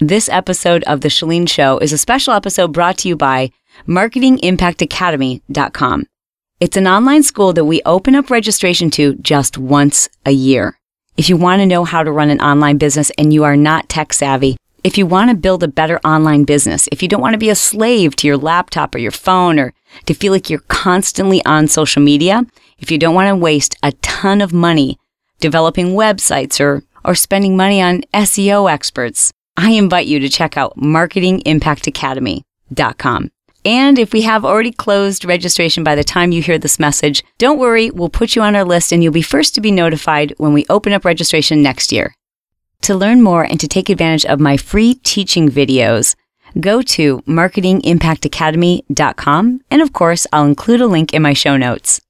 This episode of The Chalene Show is a special episode brought to you by MarketingImpactAcademy.com. It's an online school that we open up registration to just once a year. If you want to know how to run an online business and you are not tech savvy, if you want to build a better online business, if you don't want to be a slave to your laptop or your phone or to feel like you're constantly on social media, if you don't want to waste a ton of money developing websites or, or spending money on SEO experts, I invite you to check out marketingimpactacademy.com. And if we have already closed registration by the time you hear this message, don't worry, we'll put you on our list and you'll be first to be notified when we open up registration next year. To learn more and to take advantage of my free teaching videos, go to marketingimpactacademy.com. And of course, I'll include a link in my show notes.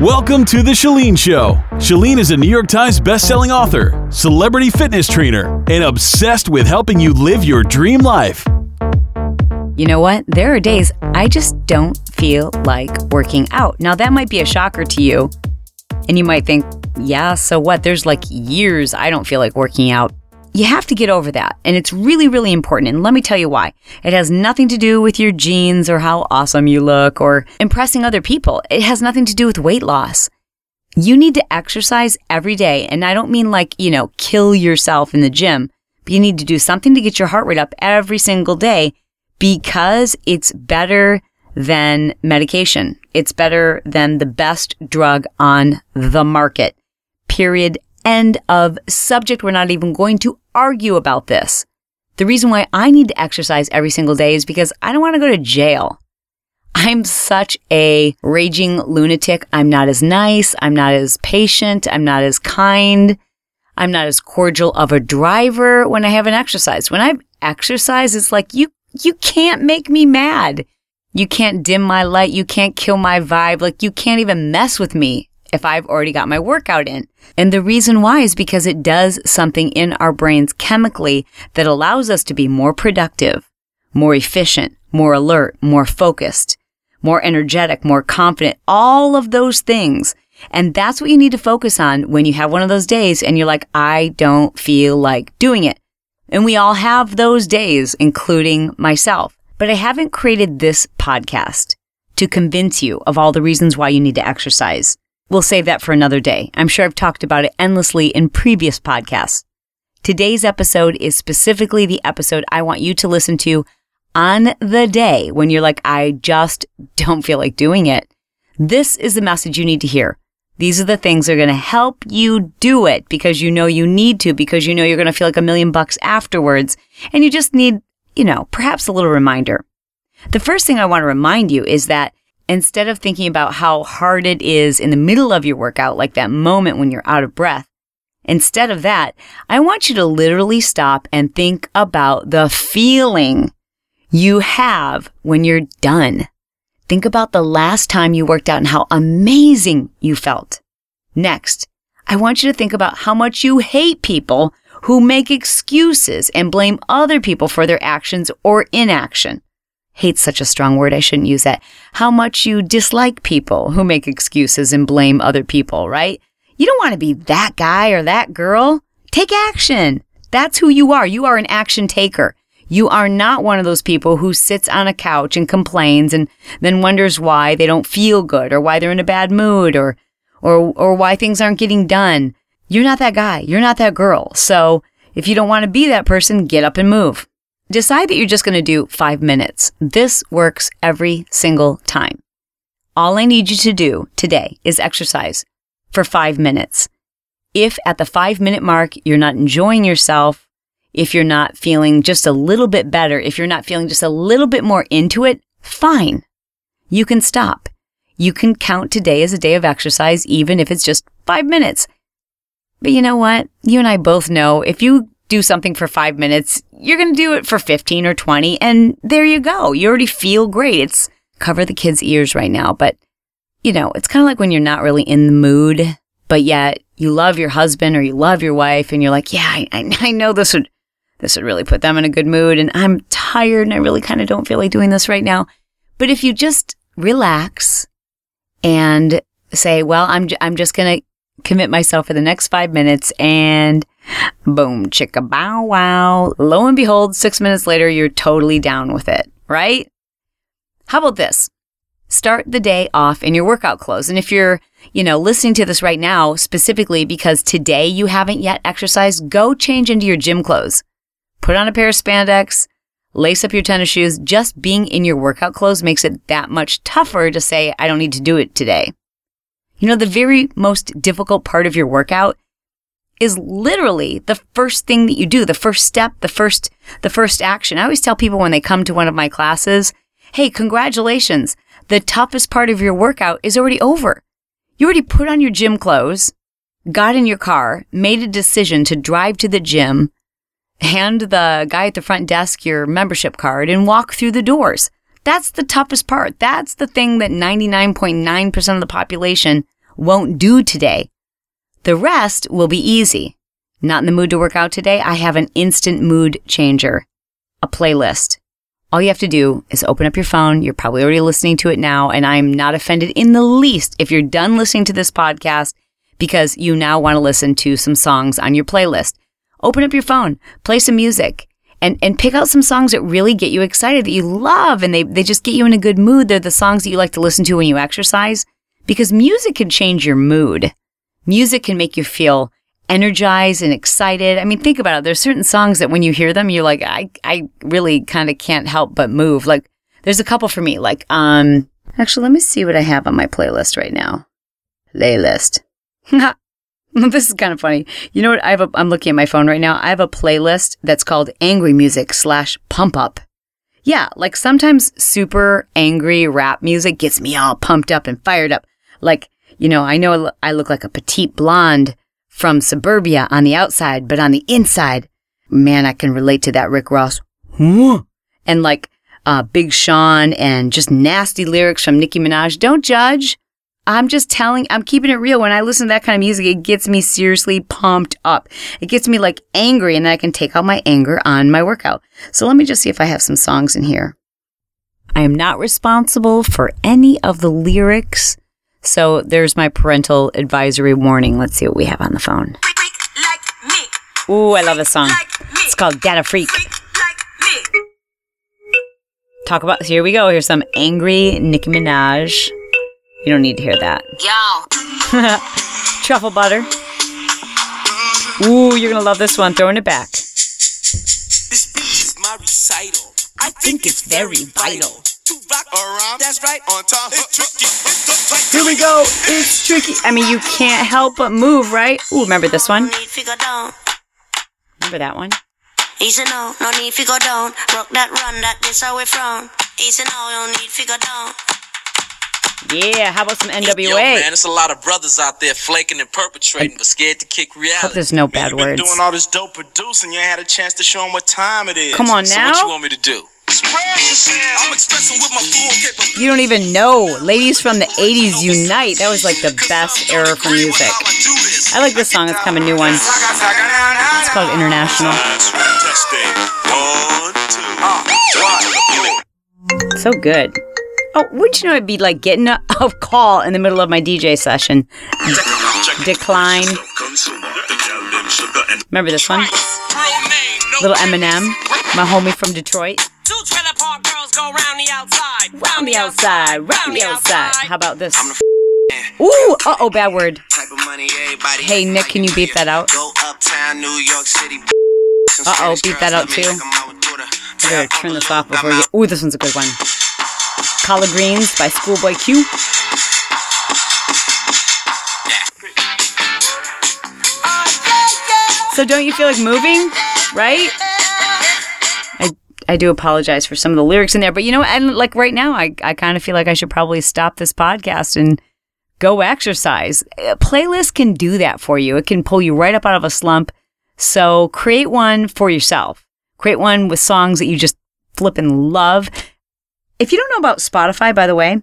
Welcome to The Chalene Show. Chalene is a New York Times bestselling author, celebrity fitness trainer, and obsessed with helping you live your dream life. You know what? There are days I just don't feel like working out. Now, that might be a shocker to you. And you might think, yeah, so what? There's like years I don't feel like working out. You have to get over that. And it's really, really important. And let me tell you why. It has nothing to do with your genes or how awesome you look or impressing other people. It has nothing to do with weight loss. You need to exercise every day. And I don't mean like, you know, kill yourself in the gym, but you need to do something to get your heart rate up every single day because it's better than medication. It's better than the best drug on the market. Period end of subject. We're not even going to argue about this. The reason why I need to exercise every single day is because I don't want to go to jail. I'm such a raging lunatic. I'm not as nice. I'm not as patient. I'm not as kind. I'm not as cordial of a driver when I haven't exercised. When I've exercised, it's like you, you can't make me mad. You can't dim my light. You can't kill my vibe. Like you can't even mess with me if I've already got my workout in. And the reason why is because it does something in our brains chemically that allows us to be more productive, more efficient, more alert, more focused, more energetic, more confident, all of those things. And that's what you need to focus on when you have one of those days and you're like, I don't feel like doing it. And we all have those days, including myself. But I haven't created this podcast to convince you of all the reasons why you need to exercise. We'll save that for another day. I'm sure I've talked about it endlessly in previous podcasts. Today's episode is specifically the episode I want you to listen to on the day when you're like, I just don't feel like doing it. This is the message you need to hear. These are the things that are going to help you do it because you know you need to, because you know you're going to feel like a million bucks afterwards. And you just need, you know, perhaps a little reminder. The first thing I want to remind you is that instead of thinking about how hard it is in the middle of your workout, like that moment when you're out of breath, instead of that, I want you to literally stop and think about the feeling you have when you're done. Think about the last time you worked out and how amazing you felt. Next, I want you to think about how much you hate people who make excuses and blame other people for their actions or inaction hate's such a strong word. I shouldn't use that. How much you dislike people who make excuses and blame other people, right? You don't want to be that guy or that girl. Take action. That's who you are. You are an action taker. You are not one of those people who sits on a couch and complains and then wonders why they don't feel good or why they're in a bad mood or, or, or why things aren't getting done. You're not that guy. You're not that girl. So if you don't want to be that person, get up and move. Decide that you're just going to do five minutes. This works every single time. All I need you to do today is exercise for five minutes. If at the five minute mark you're not enjoying yourself, if you're not feeling just a little bit better, if you're not feeling just a little bit more into it, fine. You can stop. You can count today as a day of exercise, even if it's just five minutes. But you know what? You and I both know if you do something for five minutes, you're going to do it for 15 or 20. And there you go. You already feel great. It's cover the kids' ears right now. But, you know, it's kind of like when you're not really in the mood, but yet you love your husband or you love your wife and you're like, yeah, I, I know this would, this would really put them in a good mood. And I'm tired and I really kind of don't feel like doing this right now. But if you just relax and say, well, I'm, j- I'm just going to commit myself for the next five minutes and Boom, chicka bow wow. Lo and behold, six minutes later, you're totally down with it, right? How about this? Start the day off in your workout clothes. And if you're, you know, listening to this right now, specifically because today you haven't yet exercised, go change into your gym clothes. Put on a pair of spandex, lace up your tennis shoes. Just being in your workout clothes makes it that much tougher to say, I don't need to do it today. You know, the very most difficult part of your workout is literally the first thing that you do, the first step, the first, the first action. I always tell people when they come to one of my classes, Hey, congratulations. The toughest part of your workout is already over. You already put on your gym clothes, got in your car, made a decision to drive to the gym, hand the guy at the front desk your membership card and walk through the doors. That's the toughest part. That's the thing that 99.9% of the population won't do today. The rest will be easy. Not in the mood to work out today? I have an instant mood changer, a playlist. All you have to do is open up your phone. You're probably already listening to it now, and I'm not offended in the least if you're done listening to this podcast because you now want to listen to some songs on your playlist. Open up your phone, play some music, and, and pick out some songs that really get you excited, that you love, and they, they just get you in a good mood. They're the songs that you like to listen to when you exercise because music can change your mood. Music can make you feel energized and excited. I mean, think about it. There's certain songs that when you hear them, you're like, I, I really kind of can't help but move. Like, there's a couple for me. Like, um, actually, let me see what I have on my playlist right now. Playlist. this is kind of funny. You know what? I have a, I'm looking at my phone right now. I have a playlist that's called angry music slash pump up. Yeah, like sometimes super angry rap music gets me all pumped up and fired up. Like, you know, I know I look like a petite blonde from suburbia on the outside, but on the inside, man, I can relate to that Rick Ross. And like, uh, Big Sean and just nasty lyrics from Nicki Minaj. Don't judge. I'm just telling, I'm keeping it real. When I listen to that kind of music, it gets me seriously pumped up. It gets me like angry and I can take out my anger on my workout. So let me just see if I have some songs in here. I am not responsible for any of the lyrics so there's my parental advisory warning. Let's see what we have on the phone. Ooh, I love this song. It's called Data Freak. Talk about, here we go. Here's some angry Nicki Minaj. You don't need to hear that. Yo. Truffle butter. Ooh, you're going to love this one. Throwing it back. This piece is my recital. I think it's very vital rock around. That's right, on top. Here we go. It's tricky. I mean, you can't help but move, right? Ooh, remember this one? Remember that one? Easy no, no need to go down. Rock that run, that this how we from. Easy no, no need to go down. Yeah, how about some NWA? Yo, man, there's a lot of brothers out there flaking and perpetrating, but scared to kick reality. Hope there's no bad man, words. Been doing all this dope producing, you ain't had a chance to show them what time it is. Come on now. So what you want me to do? You don't even know. Ladies from the 80s Unite. That was like the best era for music. I like this song. It's kind of a new one. It's called International. So good. Oh, wouldn't you know it'd be like getting a, a call in the middle of my DJ session? Decline. Remember this one? Little Eminem, my homie from Detroit. Go round the outside. Round the outside, round the outside. How about this? Ooh, uh oh, bad word. Hey, Nick, can you beep that out? Uh oh, beep that out too. I gotta turn this off before you. Ooh, this one's a good one. Collard Greens by Schoolboy Q. So don't you feel like moving, right? I do apologize for some of the lyrics in there, but you know, and like right now, I, I kind of feel like I should probably stop this podcast and go exercise. A playlist can do that for you. It can pull you right up out of a slump. So create one for yourself. Create one with songs that you just flip and love. If you don't know about Spotify, by the way,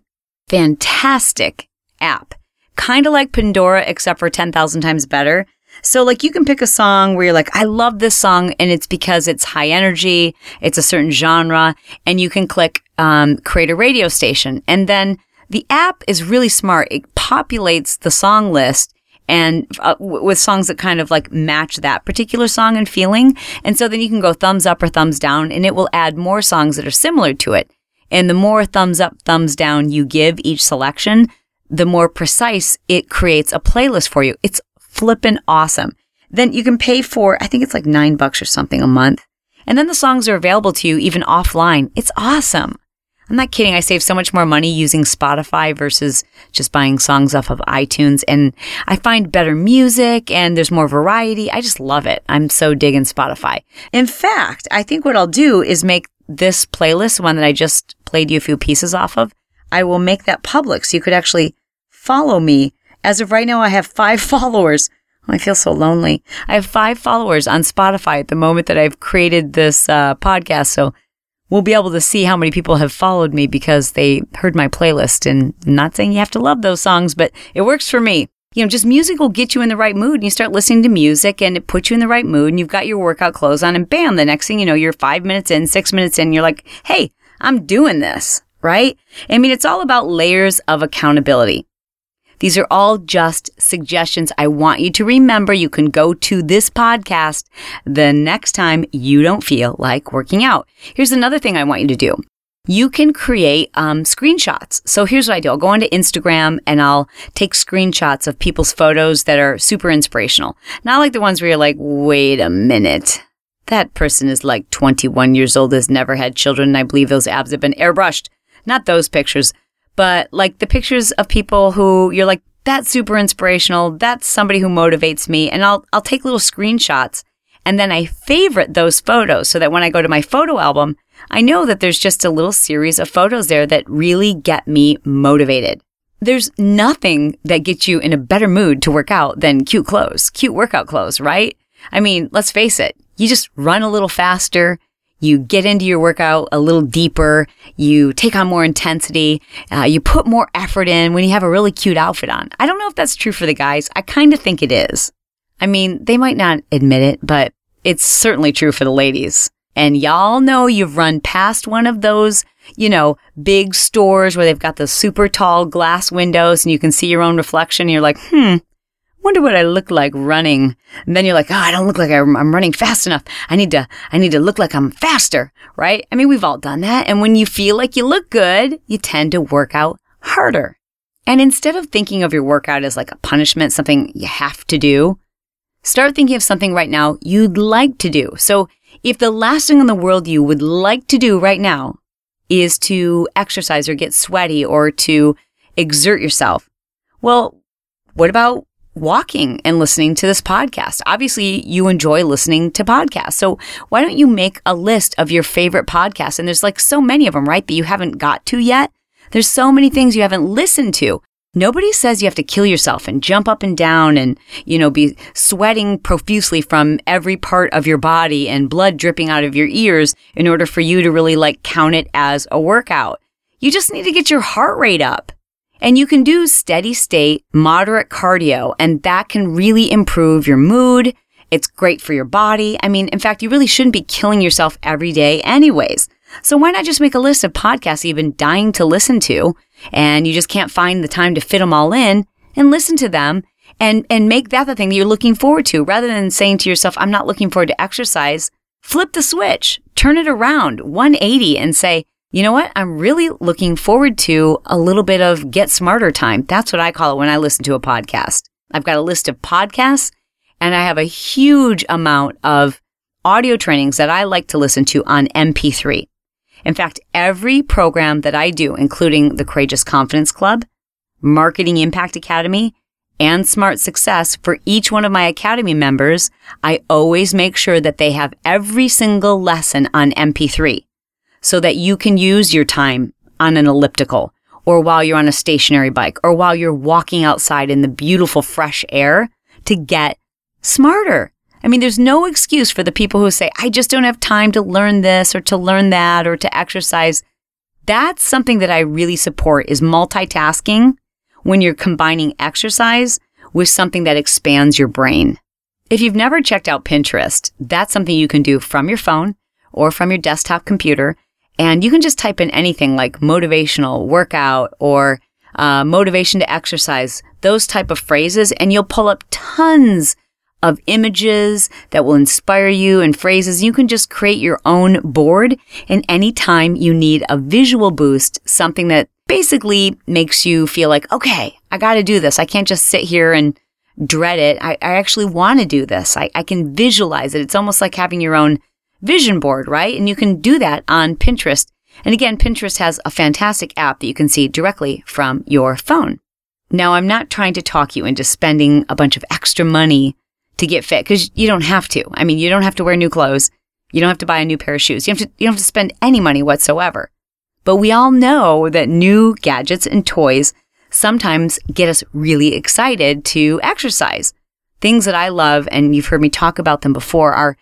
fantastic app. Kind of like Pandora, except for 10,000 times better. So like you can pick a song where you're like, I love this song and it's because it's high energy, it's a certain genre, and you can click um, create a radio station. And then the app is really smart. It populates the song list and uh, with songs that kind of like match that particular song and feeling. And so then you can go thumbs up or thumbs down and it will add more songs that are similar to it. And the more thumbs up, thumbs down you give each selection, the more precise it creates a playlist for you. It's flippin' awesome. Then you can pay for, I think it's like nine bucks or something a month. And then the songs are available to you even offline. It's awesome. I'm not kidding. I save so much more money using Spotify versus just buying songs off of iTunes. And I find better music and there's more variety. I just love it. I'm so digging Spotify. In fact, I think what I'll do is make this playlist, one that I just played you a few pieces off of, I will make that public so you could actually follow me. As of right now, I have five followers. I feel so lonely. I have five followers on Spotify at the moment that I've created this uh, podcast. So we'll be able to see how many people have followed me because they heard my playlist. And I'm not saying you have to love those songs, but it works for me. You know, just music will get you in the right mood and you start listening to music and it puts you in the right mood and you've got your workout clothes on and bam, the next thing you know, you're five minutes in, six minutes in, you're like, Hey, I'm doing this, right? I mean, it's all about layers of accountability. These are all just suggestions. I want you to remember you can go to this podcast the next time you don't feel like working out. Here's another thing I want you to do. You can create um, screenshots. So here's what I do. I'll go onto Instagram and I'll take screenshots of people's photos that are super inspirational. Not like the ones where you're like, wait a minute. That person is like 21 years old, has never had children, and I believe those abs have been airbrushed. Not those pictures but like the pictures of people who you're like, that's super inspirational. That's somebody who motivates me. And I'll, I'll take little screenshots and then I favorite those photos so that when I go to my photo album, I know that there's just a little series of photos there that really get me motivated. There's nothing that gets you in a better mood to work out than cute clothes, cute workout clothes, right? I mean, let's face it. You just run a little faster you get into your workout a little deeper, you take on more intensity, uh, you put more effort in when you have a really cute outfit on. I don't know if that's true for the guys. I kind of think it is. I mean, they might not admit it, but it's certainly true for the ladies. And y'all know you've run past one of those, you know, big stores where they've got the super tall glass windows and you can see your own reflection. And you're like, hmm, wonder what I look like running. And then you're like, oh, I don't look like I'm running fast enough. I need to, I need to look like I'm faster, right? I mean, we've all done that. And when you feel like you look good, you tend to work out harder. And instead of thinking of your workout as like a punishment, something you have to do, start thinking of something right now you'd like to do. So if the last thing in the world you would like to do right now is to exercise or get sweaty or to exert yourself, well, what about walking and listening to this podcast. Obviously, you enjoy listening to podcasts. So why don't you make a list of your favorite podcasts? And there's like so many of them, right? That you haven't got to yet. There's so many things you haven't listened to. Nobody says you have to kill yourself and jump up and down and, you know, be sweating profusely from every part of your body and blood dripping out of your ears in order for you to really like count it as a workout. You just need to get your heart rate up. And you can do steady state, moderate cardio, and that can really improve your mood. It's great for your body. I mean, in fact, you really shouldn't be killing yourself every day anyways. So why not just make a list of podcasts you've been dying to listen to and you just can't find the time to fit them all in and listen to them and, and make that the thing that you're looking forward to rather than saying to yourself, I'm not looking forward to exercise. Flip the switch, turn it around 180 and say, you know what? I'm really looking forward to a little bit of get smarter time. That's what I call it when I listen to a podcast. I've got a list of podcasts and I have a huge amount of audio trainings that I like to listen to on MP3. In fact, every program that I do, including the Courageous Confidence Club, Marketing Impact Academy, and Smart Success for each one of my Academy members, I always make sure that they have every single lesson on MP3 so that you can use your time on an elliptical or while you're on a stationary bike or while you're walking outside in the beautiful fresh air to get smarter. I mean, there's no excuse for the people who say, I just don't have time to learn this or to learn that or to exercise. That's something that I really support is multitasking when you're combining exercise with something that expands your brain. If you've never checked out Pinterest, that's something you can do from your phone or from your desktop computer. And you can just type in anything like motivational workout or uh, motivation to exercise those type of phrases, and you'll pull up tons of images that will inspire you and phrases. You can just create your own board. And anytime you need a visual boost, something that basically makes you feel like, okay, I got to do this. I can't just sit here and dread it. I, I actually want to do this. I, I can visualize it. It's almost like having your own vision board, right? And you can do that on Pinterest. And again, Pinterest has a fantastic app that you can see directly from your phone. Now, I'm not trying to talk you into spending a bunch of extra money to get fit because you don't have to. I mean, you don't have to wear new clothes. You don't have to buy a new pair of shoes. You, have to, you don't have to spend any money whatsoever. But we all know that new gadgets and toys sometimes get us really excited to exercise. Things that I love, and you've heard me talk about them before, are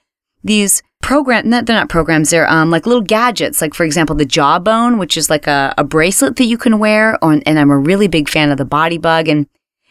these program not, they're not programs they're um, like little gadgets like for example the jawbone which is like a, a bracelet that you can wear on, and i'm a really big fan of the bodybugg and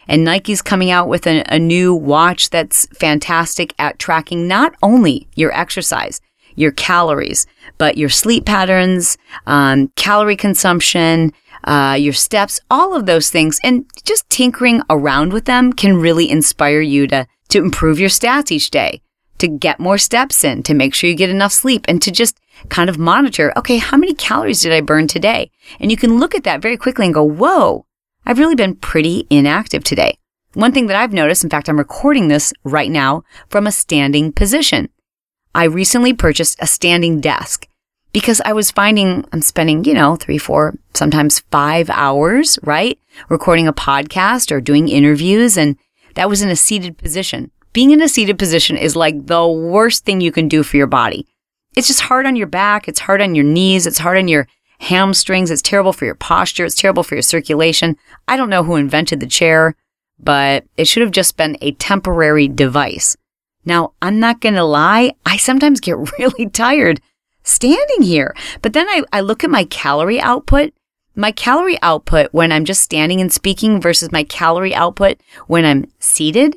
and nike's coming out with a, a new watch that's fantastic at tracking not only your exercise your calories but your sleep patterns um, calorie consumption uh, your steps all of those things and just tinkering around with them can really inspire you to to improve your stats each day to get more steps in, to make sure you get enough sleep, and to just kind of monitor, okay, how many calories did I burn today? And you can look at that very quickly and go, whoa, I've really been pretty inactive today. One thing that I've noticed, in fact, I'm recording this right now from a standing position. I recently purchased a standing desk because I was finding I'm spending, you know, three, four, sometimes five hours, right? Recording a podcast or doing interviews. And that was in a seated position being in a seated position is like the worst thing you can do for your body. It's just hard on your back. It's hard on your knees. It's hard on your hamstrings. It's terrible for your posture. It's terrible for your circulation. I don't know who invented the chair, but it should have just been a temporary device. Now, I'm not going to lie. I sometimes get really tired standing here, but then I, I look at my calorie output. My calorie output when I'm just standing and speaking versus my calorie output when I'm seated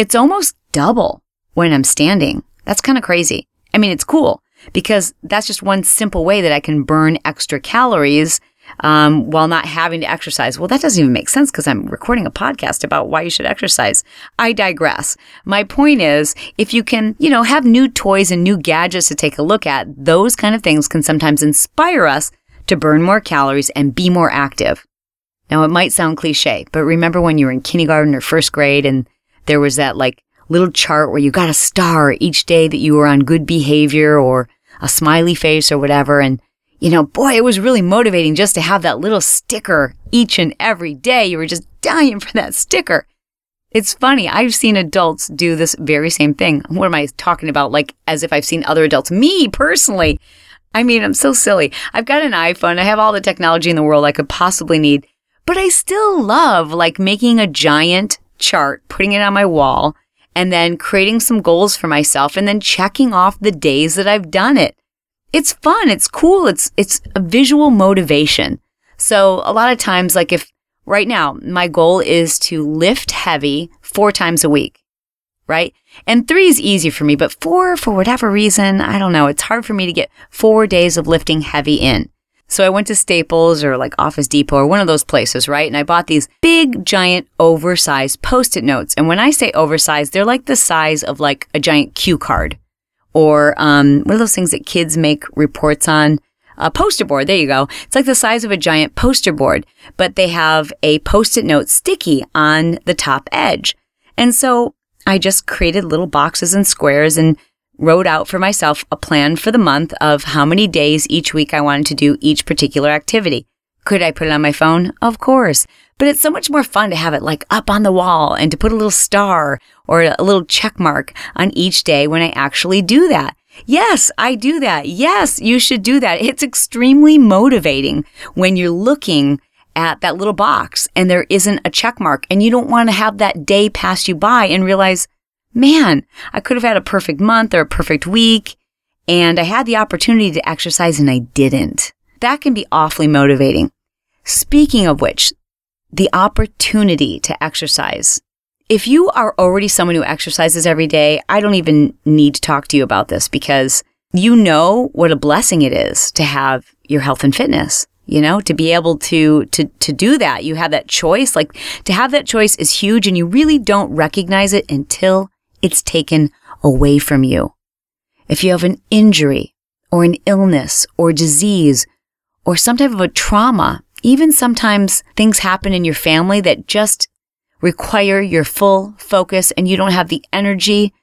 it's almost double when I'm standing. That's kind of crazy. I mean, it's cool because that's just one simple way that I can burn extra calories um, while not having to exercise. Well, that doesn't even make sense because I'm recording a podcast about why you should exercise. I digress. My point is, if you can, you know, have new toys and new gadgets to take a look at, those kind of things can sometimes inspire us to burn more calories and be more active. Now, it might sound cliche, but remember when you were in kindergarten or first grade and there was that like little chart where you got a star each day that you were on good behavior or a smiley face or whatever. And, you know, boy, it was really motivating just to have that little sticker each and every day. You were just dying for that sticker. It's funny. I've seen adults do this very same thing. What am I talking about? Like as if I've seen other adults. Me personally. I mean, I'm so silly. I've got an iPhone. I have all the technology in the world I could possibly need, but I still love like making a giant chart, putting it on my wall, and then creating some goals for myself and then checking off the days that I've done it. It's fun. It's cool. It's, it's a visual motivation. So a lot of times, like if right now my goal is to lift heavy four times a week, right? And three is easy for me, but four, for whatever reason, I don't know. It's hard for me to get four days of lifting heavy in. So I went to Staples or like Office Depot or one of those places, right? And I bought these big, giant, oversized post it notes. And when I say oversized, they're like the size of like a giant cue card or um, what are those things that kids make reports on? A poster board. There you go. It's like the size of a giant poster board, but they have a post it note sticky on the top edge. And so I just created little boxes and squares and wrote out for myself a plan for the month of how many days each week I wanted to do each particular activity. Could I put it on my phone? Of course. But it's so much more fun to have it like up on the wall and to put a little star or a little check mark on each day when I actually do that. Yes, I do that. Yes, you should do that. It's extremely motivating when you're looking at that little box and there isn't a check mark and you don't want to have that day pass you by and realize, man, I could have had a perfect month or a perfect week, and I had the opportunity to exercise and I didn't. That can be awfully motivating. Speaking of which, the opportunity to exercise. If you are already someone who exercises every day, I don't even need to talk to you about this because you know what a blessing it is to have your health and fitness. you know, to be able to, to, to do that. You have that choice. Like to have that choice is huge and you really don't recognize it until it's taken away from you. If you have an injury or an illness or disease or some type of a trauma, even sometimes things happen in your family that just require your full focus and you don't have the energy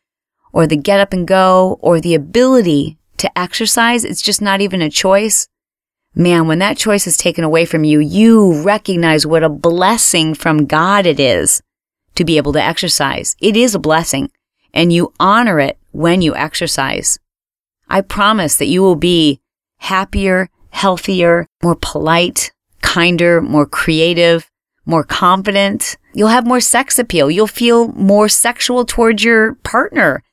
or the get up and go or the ability to exercise. It's just not even a choice man, when that choice is taken away from you, you recognize what a blessing from God it is to be able to exercise. It is a blessing and you honor it when you exercise. I promise that you will be happier, healthier, more polite, kinder, more creative, more confident. You'll have more sex appeal. You'll feel more sexual towards your partner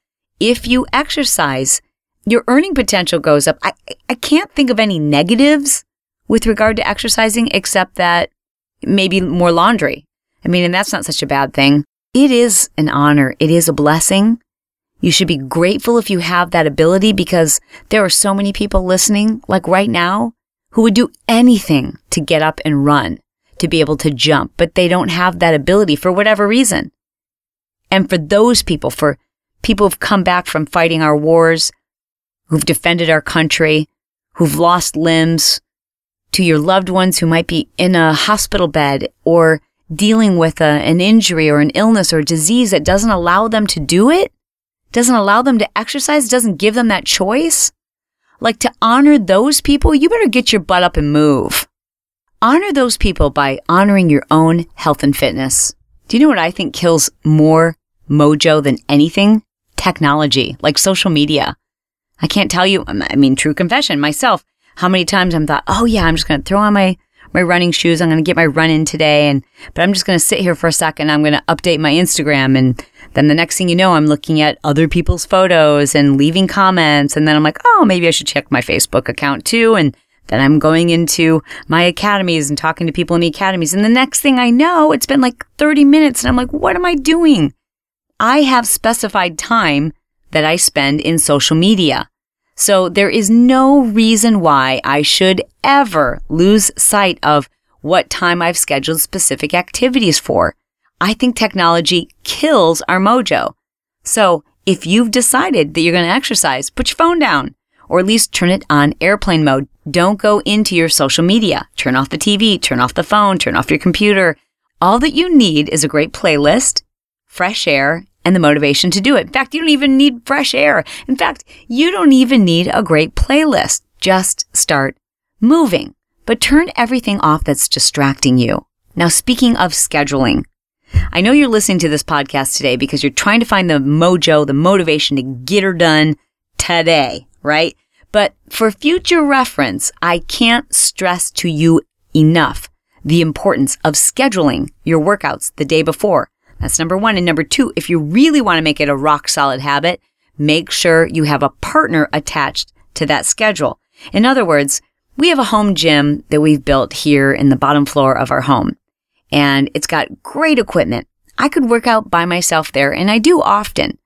if you exercise your earning potential goes up. I, I can't think of any negatives with regard to exercising except that maybe more laundry. I mean, and that's not such a bad thing. It is an honor. It is a blessing. You should be grateful if you have that ability because there are so many people listening, like right now, who would do anything to get up and run, to be able to jump, but they don't have that ability for whatever reason. And for those people, for people who've come back from fighting our wars, who've defended our country, who've lost limbs, to your loved ones who might be in a hospital bed or dealing with a, an injury or an illness or disease that doesn't allow them to do it, doesn't allow them to exercise, doesn't give them that choice. Like to honor those people, you better get your butt up and move. Honor those people by honoring your own health and fitness. Do you know what I think kills more mojo than anything? Technology, like social media. I can't tell you, I mean, true confession, myself, how many times I'm thought, oh yeah, I'm just going to throw on my, my running shoes. I'm going to get my run in today. And, but I'm just going to sit here for a second. I'm going to update my Instagram. And then the next thing you know, I'm looking at other people's photos and leaving comments. And then I'm like, oh, maybe I should check my Facebook account too. And then I'm going into my academies and talking to people in the academies. And the next thing I know, it's been like 30 minutes and I'm like, what am I doing? I have specified time that I spend in social media. So there is no reason why I should ever lose sight of what time I've scheduled specific activities for. I think technology kills our mojo. So if you've decided that you're going to exercise, put your phone down or at least turn it on airplane mode. Don't go into your social media. Turn off the TV, turn off the phone, turn off your computer. All that you need is a great playlist, fresh air, and the motivation to do it. In fact, you don't even need fresh air. In fact, you don't even need a great playlist. Just start moving, but turn everything off that's distracting you. Now, speaking of scheduling, I know you're listening to this podcast today because you're trying to find the mojo, the motivation to get her done today, right? But for future reference, I can't stress to you enough the importance of scheduling your workouts the day before. That's number one. And number two, if you really want to make it a rock solid habit, make sure you have a partner attached to that schedule. In other words, we have a home gym that we've built here in the bottom floor of our home, and it's got great equipment. I could work out by myself there, and I do often.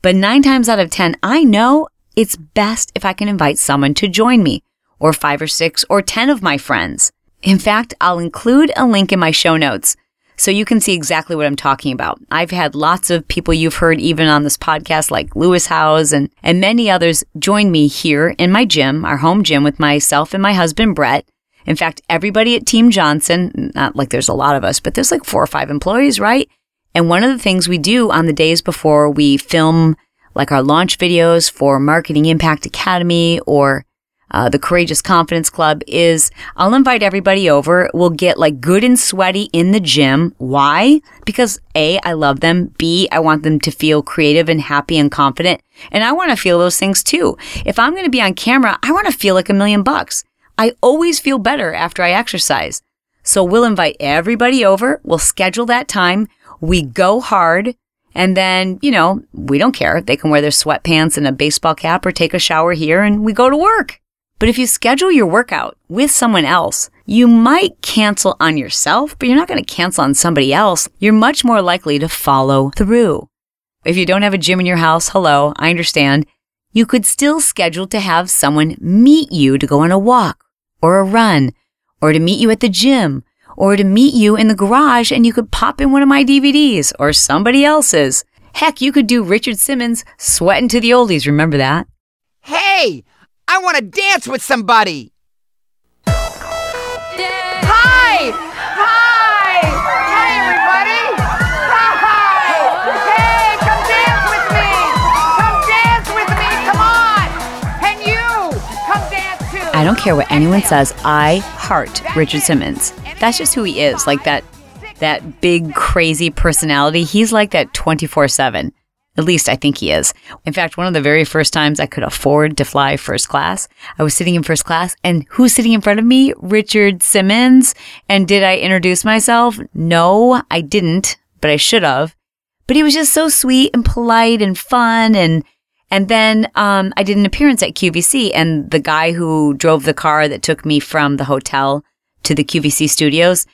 But nine times out of 10, I know it's best if I can invite someone to join me, or five or six or 10 of my friends. In fact, I'll include a link in my show notes so you can see exactly what I'm talking about. I've had lots of people you've heard even on this podcast, like Lewis Howes and, and many others join me here in my gym, our home gym with myself and my husband, Brett. In fact, everybody at Team Johnson, not like there's a lot of us, but there's like four or five employees, right? And one of the things we do on the days before we film like our launch videos for Marketing Impact Academy or uh, the Courageous Confidence Club is I'll invite everybody over. We'll get like good and sweaty in the gym. Why? Because A, I love them. B, I want them to feel creative and happy and confident. And I want to feel those things too. If I'm going to be on camera, I want to feel like a million bucks. I always feel better after I exercise. So we'll invite everybody over. We'll schedule that time. We go hard. And then, you know, we don't care. They can wear their sweatpants and a baseball cap or take a shower here and we go to work. But if you schedule your workout with someone else, you might cancel on yourself, but you're not going to cancel on somebody else. You're much more likely to follow through. If you don't have a gym in your house, hello, I understand. You could still schedule to have someone meet you to go on a walk or a run or to meet you at the gym, or to meet you in the garage and you could pop in one of my DVDs or somebody else's. Heck, you could do Richard Simmons sweating to the oldies. Remember that? Hey, I want to dance with somebody. Hi! Hi! Hi, everybody! Hi! Hey, come dance with me! Come dance with me! Come on! And you, come dance too! I don't care what anyone says. I heart Richard Simmons. That's just who he is. Like that, that big crazy personality. He's like that 24 seven. At least I think he is. In fact, one of the very first times I could afford to fly first class, I was sitting in first class and who's sitting in front of me? Richard Simmons. And did I introduce myself? No, I didn't, but I should have. But he was just so sweet and polite and fun and and then um, I did an appearance at QVC, and the guy who drove the car that took me from the hotel to the QVC studios,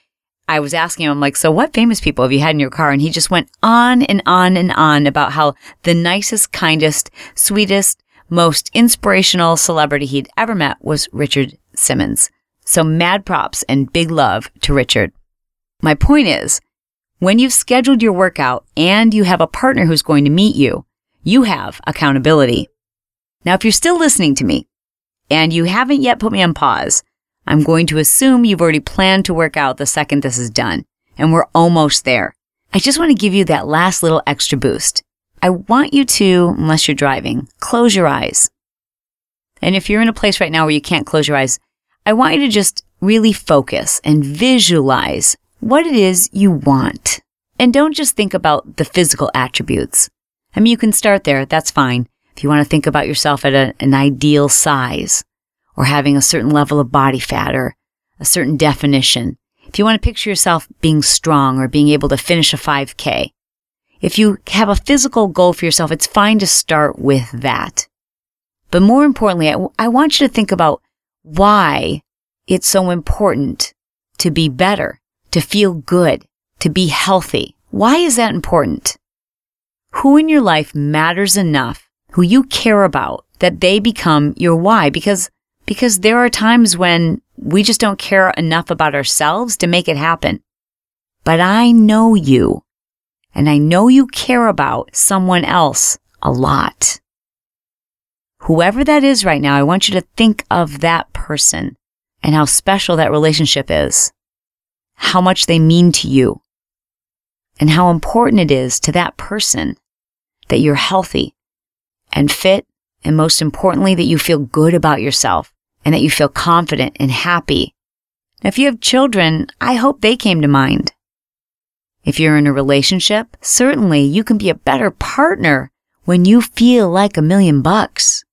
I was asking him, I'm like, so what famous people have you had in your car? And he just went on and on and on about how the nicest, kindest, sweetest, most inspirational celebrity he'd ever met was Richard Simmons. So mad props and big love to Richard. My point is, when you've scheduled your workout and you have a partner who's going to meet you, you have accountability. Now, if you're still listening to me and you haven't yet put me on pause, I'm going to assume you've already planned to work out the second this is done, and we're almost there. I just want to give you that last little extra boost. I want you to, unless you're driving, close your eyes. And if you're in a place right now where you can't close your eyes, I want you to just really focus and visualize what it is you want. And don't just think about the physical attributes. I mean, you can start there. That's fine. If you want to think about yourself at a, an ideal size or having a certain level of body fat or a certain definition. If you want to picture yourself being strong or being able to finish a 5K. If you have a physical goal for yourself, it's fine to start with that. But more importantly, I, I want you to think about why it's so important to be better, to feel good, to be healthy. Why is that important? Who in your life matters enough, who you care about, that they become your why? Because, because there are times when we just don't care enough about ourselves to make it happen. But I know you, and I know you care about someone else a lot. Whoever that is right now, I want you to think of that person and how special that relationship is, how much they mean to you, and how important it is to that person that you're healthy and fit, and most importantly, that you feel good about yourself and that you feel confident and happy. Now, if you have children, I hope they came to mind. If you're in a relationship, certainly you can be a better partner when you feel like a million bucks.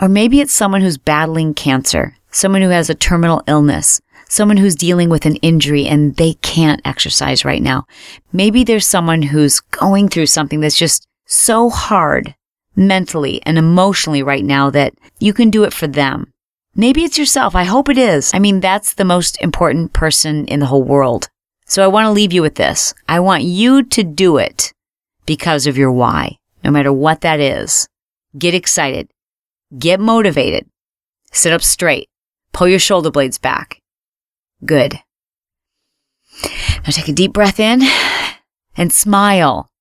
Or maybe it's someone who's battling cancer, someone who has a terminal illness, someone who's dealing with an injury and they can't exercise right now. Maybe there's someone who's going through something that's just so hard mentally and emotionally right now that you can do it for them. Maybe it's yourself. I hope it is. I mean, that's the most important person in the whole world. So I want to leave you with this. I want you to do it because of your why, no matter what that is. Get excited. Get motivated. Sit up straight. Pull your shoulder blades back. Good. Now take a deep breath in and smile.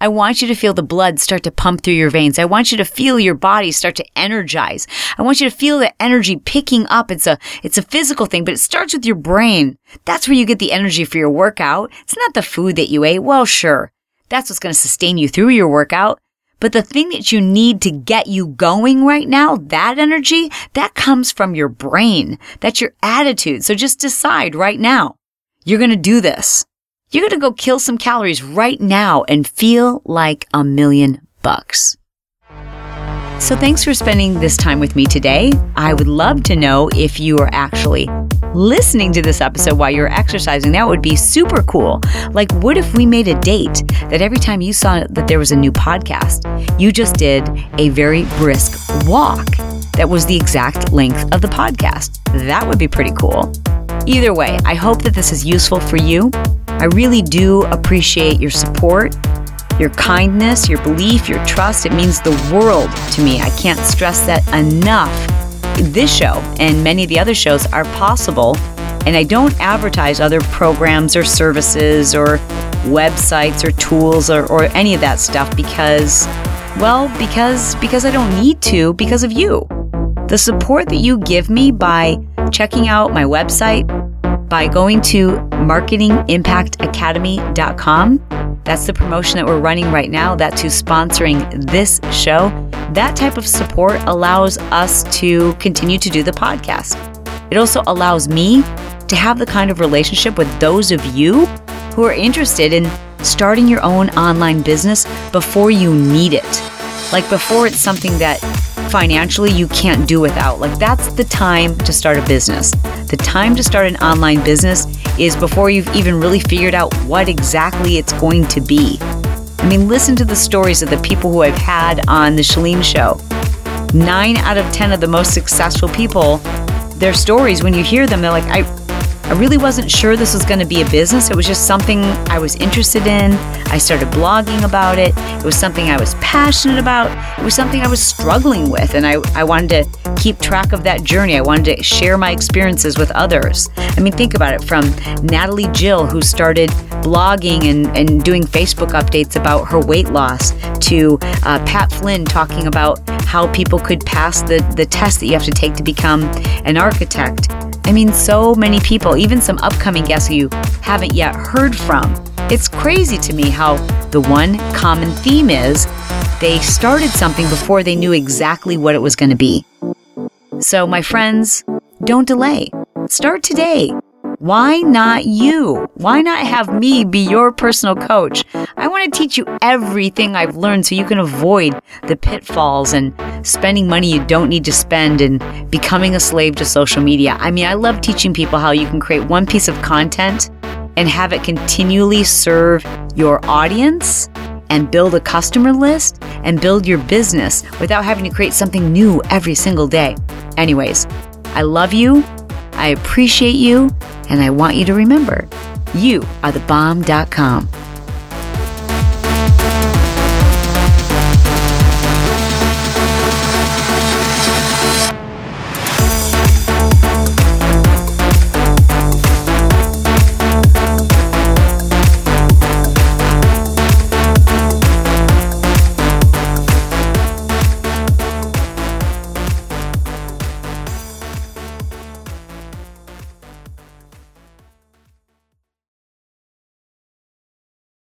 I want you to feel the blood start to pump through your veins. I want you to feel your body start to energize. I want you to feel the energy picking up. It's a, it's a physical thing, but it starts with your brain. That's where you get the energy for your workout. It's not the food that you ate. Well, sure. That's what's going to sustain you through your workout. But the thing that you need to get you going right now, that energy, that comes from your brain. That's your attitude. So just decide right now. You're going to do this. You're going to go kill some calories right now and feel like a million bucks. So thanks for spending this time with me today. I would love to know if you are actually listening to this episode while you're exercising. That would be super cool. Like, what if we made a date that every time you saw that there was a new podcast, you just did a very brisk walk that was the exact length of the podcast? That would be pretty cool. Either way, I hope that this is useful for you. I really do appreciate your support, your kindness, your belief, your trust. It means the world to me. I can't stress that enough. This show and many of the other shows are possible And I don't advertise other programs or services or websites or tools or, or any of that stuff because, well, because because I don't need to because of you. The support that you give me by checking out my website, by going to marketingimpactacademy.com. That's the promotion that we're running right now. That's who's sponsoring this show. That type of support allows us to continue to do the podcast. It also allows me to have the kind of relationship with those of you who are interested in starting your own online business before you need it. Like before it's something that financially you can't do without. Like that's the time to start a business. The time to start an online business is before you've even really figured out what exactly it's going to be. I mean, listen to the stories of the people who I've had on the Chalene Show. Nine out of 10 of the most successful people, their stories, when you hear them, they're like, I, I really wasn't sure this was going to be a business. It was just something I was interested in. I started blogging about it. It was something I was passionate about. It was something I was struggling with. And I, I wanted to keep track of that journey. I wanted to share my experiences with others. I mean, think about it from Natalie Jill, who started blogging and, and doing Facebook updates about her weight loss, to uh, Pat Flynn talking about how people could pass the, the test that you have to take to become an architect I mean, so many people, even some upcoming guests you haven't yet heard from. It's crazy to me how the one common theme is they started something before they knew exactly what it was going to be. So, my friends, don't delay. Start today. Why not you? Why not have me be your personal coach? I want to teach you everything I've learned so you can avoid the pitfalls and spending money you don't need to spend and becoming a slave to social media. I mean, I love teaching people how you can create one piece of content and have it continually serve your audience and build a customer list and build your business without having to create something new every single day. Anyways, I love you. I appreciate you. And I want you to remember, you are the bomb.com.